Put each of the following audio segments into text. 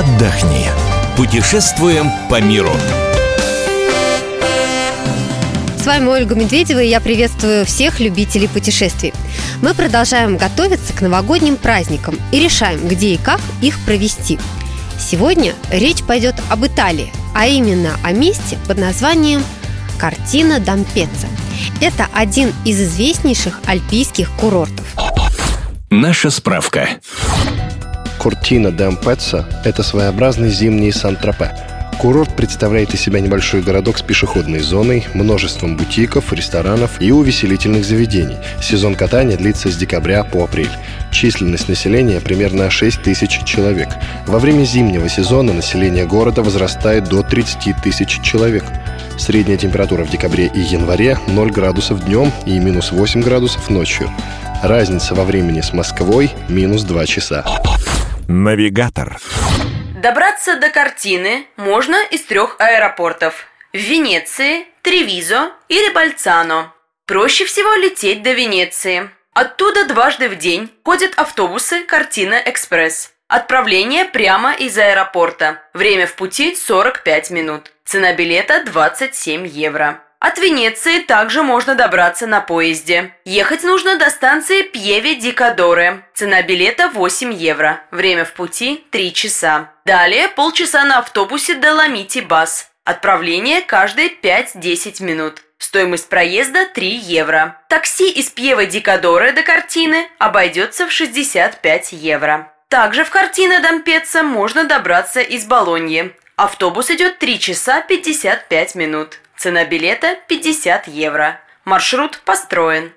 отдохни. Путешествуем по миру. С вами Ольга Медведева, и я приветствую всех любителей путешествий. Мы продолжаем готовиться к новогодним праздникам и решаем, где и как их провести. Сегодня речь пойдет об Италии, а именно о месте под названием Картина Дампеца. Это один из известнейших альпийских курортов. Наша справка. Кортина Дампеца – это своеобразный зимний Сан-Тропе – Курорт представляет из себя небольшой городок с пешеходной зоной, множеством бутиков, ресторанов и увеселительных заведений. Сезон катания длится с декабря по апрель. Численность населения примерно 6 тысяч человек. Во время зимнего сезона население города возрастает до 30 тысяч человек. Средняя температура в декабре и январе 0 градусов днем и минус 8 градусов ночью. Разница во времени с Москвой – минус 2 часа. Навигатор. Добраться до картины можно из трех аэропортов – в Венеции, Тревизо или Бальцано. Проще всего лететь до Венеции. Оттуда дважды в день ходят автобусы «Картина Экспресс». Отправление прямо из аэропорта. Время в пути 45 минут. Цена билета 27 евро. От Венеции также можно добраться на поезде. Ехать нужно до станции Пьеве ди Кадоре. Цена билета 8 евро. Время в пути 3 часа. Далее полчаса на автобусе до Ламити Бас. Отправление каждые 5-10 минут. Стоимость проезда 3 евро. Такси из Пьева ди Кадоре до картины обойдется в 65 евро. Также в картина Дампеца можно добраться из Болоньи. Автобус идет 3 часа 55 минут. Цена билета 50 евро. Маршрут построен.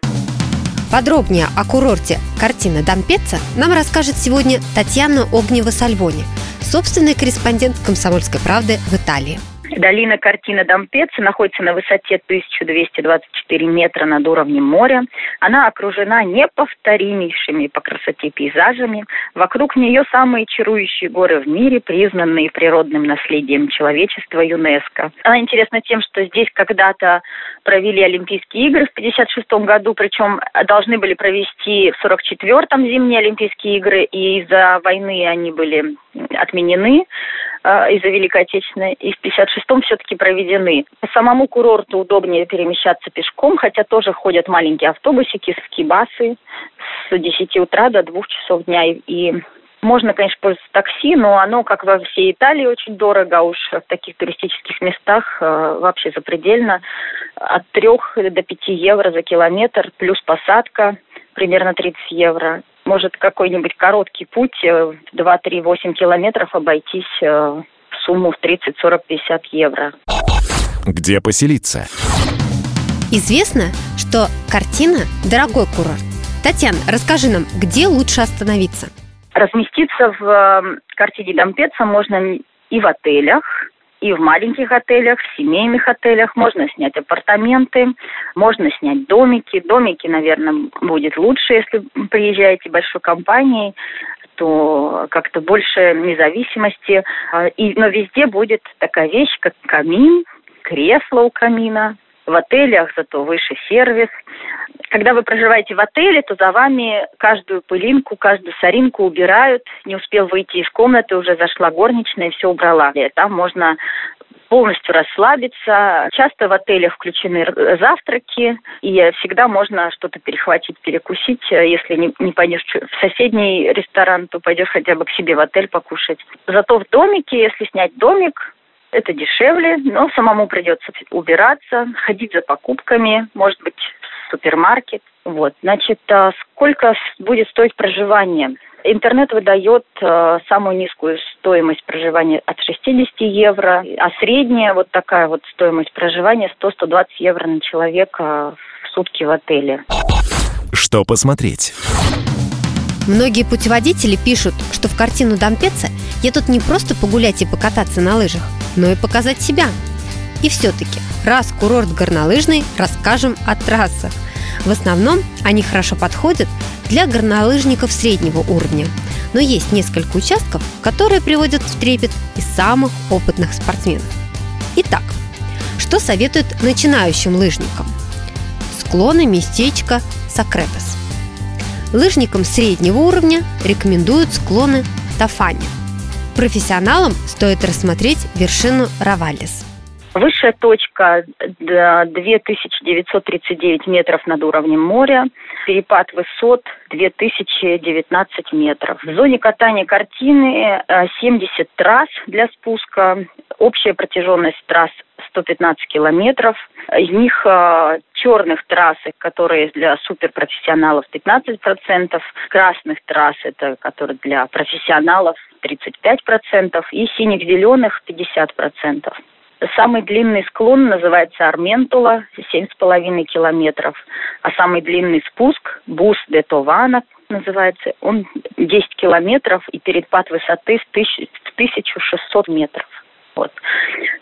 Подробнее о курорте «Картина Дампеца» нам расскажет сегодня Татьяна Огнева-Сальвони, собственный корреспондент «Комсомольской правды» в Италии. Долина картина Дампеца находится на высоте 1224 метра над уровнем моря. Она окружена неповторимейшими по красоте пейзажами. Вокруг нее самые чарующие горы в мире, признанные природным наследием человечества ЮНЕСКо. Она интересна тем, что здесь когда-то провели Олимпийские игры в 1956 году, причем должны были провести в 1944-м зимние Олимпийские игры, и из-за войны они были отменены. А, из-за Великой Отечественной, и в 56-м все-таки проведены. По самому курорту удобнее перемещаться пешком, хотя тоже ходят маленькие автобусики, скибасы с 10 утра до 2 часов дня. И можно, конечно, пользоваться такси, но оно, как во всей Италии, очень дорого, а уж в таких туристических местах э, вообще запредельно. От 3 до 5 евро за километр, плюс посадка примерно 30 евро может какой-нибудь короткий путь, 2-3-8 э, километров обойтись э, в сумму в 30, 40, 50 евро. Где поселиться? Известно, что картина – дорогой курорт. Татьяна, расскажи нам, где лучше остановиться? Разместиться в э, картине Дампеца можно и в отелях, и в маленьких отелях, в семейных отелях. Можно снять апартаменты, можно снять домики. Домики, наверное, будет лучше, если приезжаете большой компанией то как-то больше независимости. А, и, но везде будет такая вещь, как камин, кресло у камина, в отелях, зато выше сервис. Когда вы проживаете в отеле, то за вами каждую пылинку, каждую соринку убирают. Не успел выйти из комнаты, уже зашла горничная и все убрала. И там можно полностью расслабиться. Часто в отелях включены завтраки, и всегда можно что-то перехватить, перекусить. Если не, не пойдешь в соседний ресторан, то пойдешь хотя бы к себе в отель покушать. Зато в домике, если снять домик, это дешевле, но самому придется убираться, ходить за покупками, может быть, в супермаркет. Вот, значит, а сколько будет стоить проживание? Интернет выдает э, самую низкую стоимость проживания от 60 евро, а средняя вот такая вот стоимость проживания 100-120 евро на человека в сутки в отеле. Что посмотреть? Многие путеводители пишут, что в картину Дампеца едут не просто погулять и покататься на лыжах, но и показать себя. И все-таки, раз курорт горнолыжный, расскажем о трассах. В основном они хорошо подходят для горнолыжников среднего уровня. Но есть несколько участков, которые приводят в трепет и самых опытных спортсменов. Итак, что советуют начинающим лыжникам? Склоны местечка Сакрепес. Лыжникам среднего уровня рекомендуют склоны Тафани – Профессионалам стоит рассмотреть вершину Равалис. Высшая точка 2939 метров над уровнем моря, перепад высот 2019 метров. В зоне катания картины 70 э, трасс для спуска, общая протяженность трасс 115 километров. Из них э, черных трасс, которые для суперпрофессионалов 15%, красных трасс, это которые для профессионалов 35%, и синих-зеленых 50%. Самый длинный склон называется Арментула, 7,5 километров. А самый длинный спуск, Бус де Тована, называется, он 10 километров и перепад высоты в 1600 метров. Вот.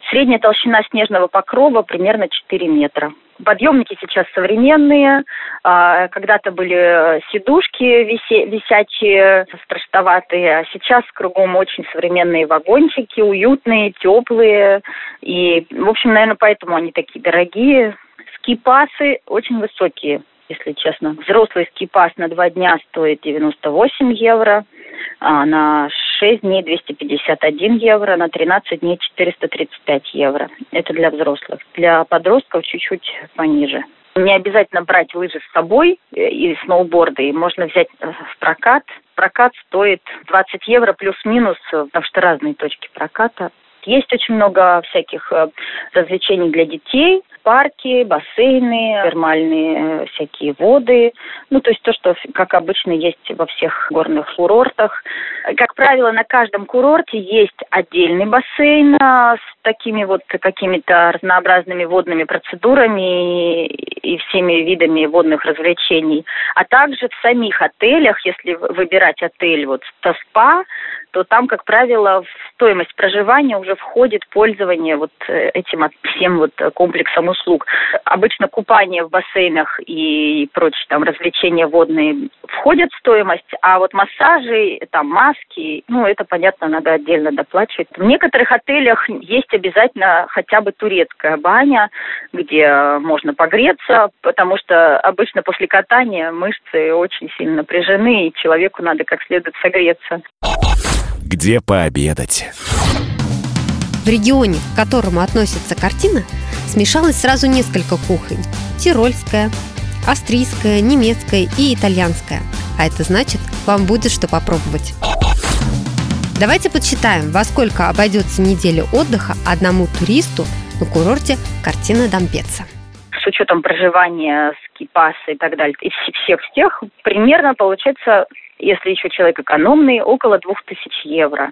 Средняя толщина снежного покрова примерно 4 метра. Подъемники сейчас современные. А, когда-то были сидушки висячие, страшноватые. А сейчас кругом очень современные вагончики, уютные, теплые. И, в общем, наверное, поэтому они такие дорогие. Ски-пасы очень высокие, если честно. Взрослый ски-пас на два дня стоит 98 евро а на 6 дней 251 евро, на 13 дней 435 евро. Это для взрослых. Для подростков чуть-чуть пониже. Не обязательно брать лыжи с собой э, и сноуборды. Можно взять э, в прокат. Прокат стоит 20 евро плюс-минус, э, потому что разные точки проката. Есть очень много всяких развлечений для детей парки, бассейны, термальные э, всякие воды. Ну, то есть то, что, как обычно, есть во всех горных курортах. Как правило, на каждом курорте есть отдельный бассейн а, с такими вот какими-то разнообразными водными процедурами и, всеми видами водных развлечений. А также в самих отелях, если выбирать отель вот с спа, то там, как правило, в стоимость проживания уже входит пользование вот э, этим всем вот комплексом услуг. Обычно купание в бассейнах и прочие там развлечения водные входят в стоимость, а вот массажи, там маски, ну это понятно, надо отдельно доплачивать. В некоторых отелях есть обязательно хотя бы турецкая баня, где можно погреться, потому что обычно после катания мышцы очень сильно напряжены, и человеку надо как следует согреться где пообедать. В регионе, к которому относится картина, смешалось сразу несколько кухонь. Тирольская, австрийская, немецкая и итальянская. А это значит, вам будет что попробовать. Давайте подсчитаем, во сколько обойдется неделя отдыха одному туристу на курорте картина Дампеца. С учетом проживания, скипаса и так далее, и всех-всех, примерно получается если еще человек экономный, около 2000 евро.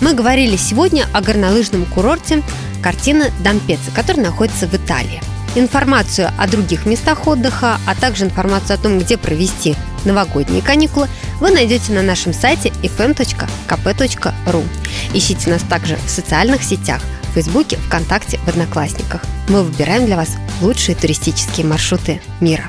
Мы говорили сегодня о горнолыжном курорте картина Дампеца, который находится в Италии. Информацию о других местах отдыха, а также информацию о том, где провести новогодние каникулы, вы найдете на нашем сайте fm.kp.ru. Ищите нас также в социальных сетях – в Фейсбуке, ВКонтакте, в Одноклассниках. Мы выбираем для вас лучшие туристические маршруты мира.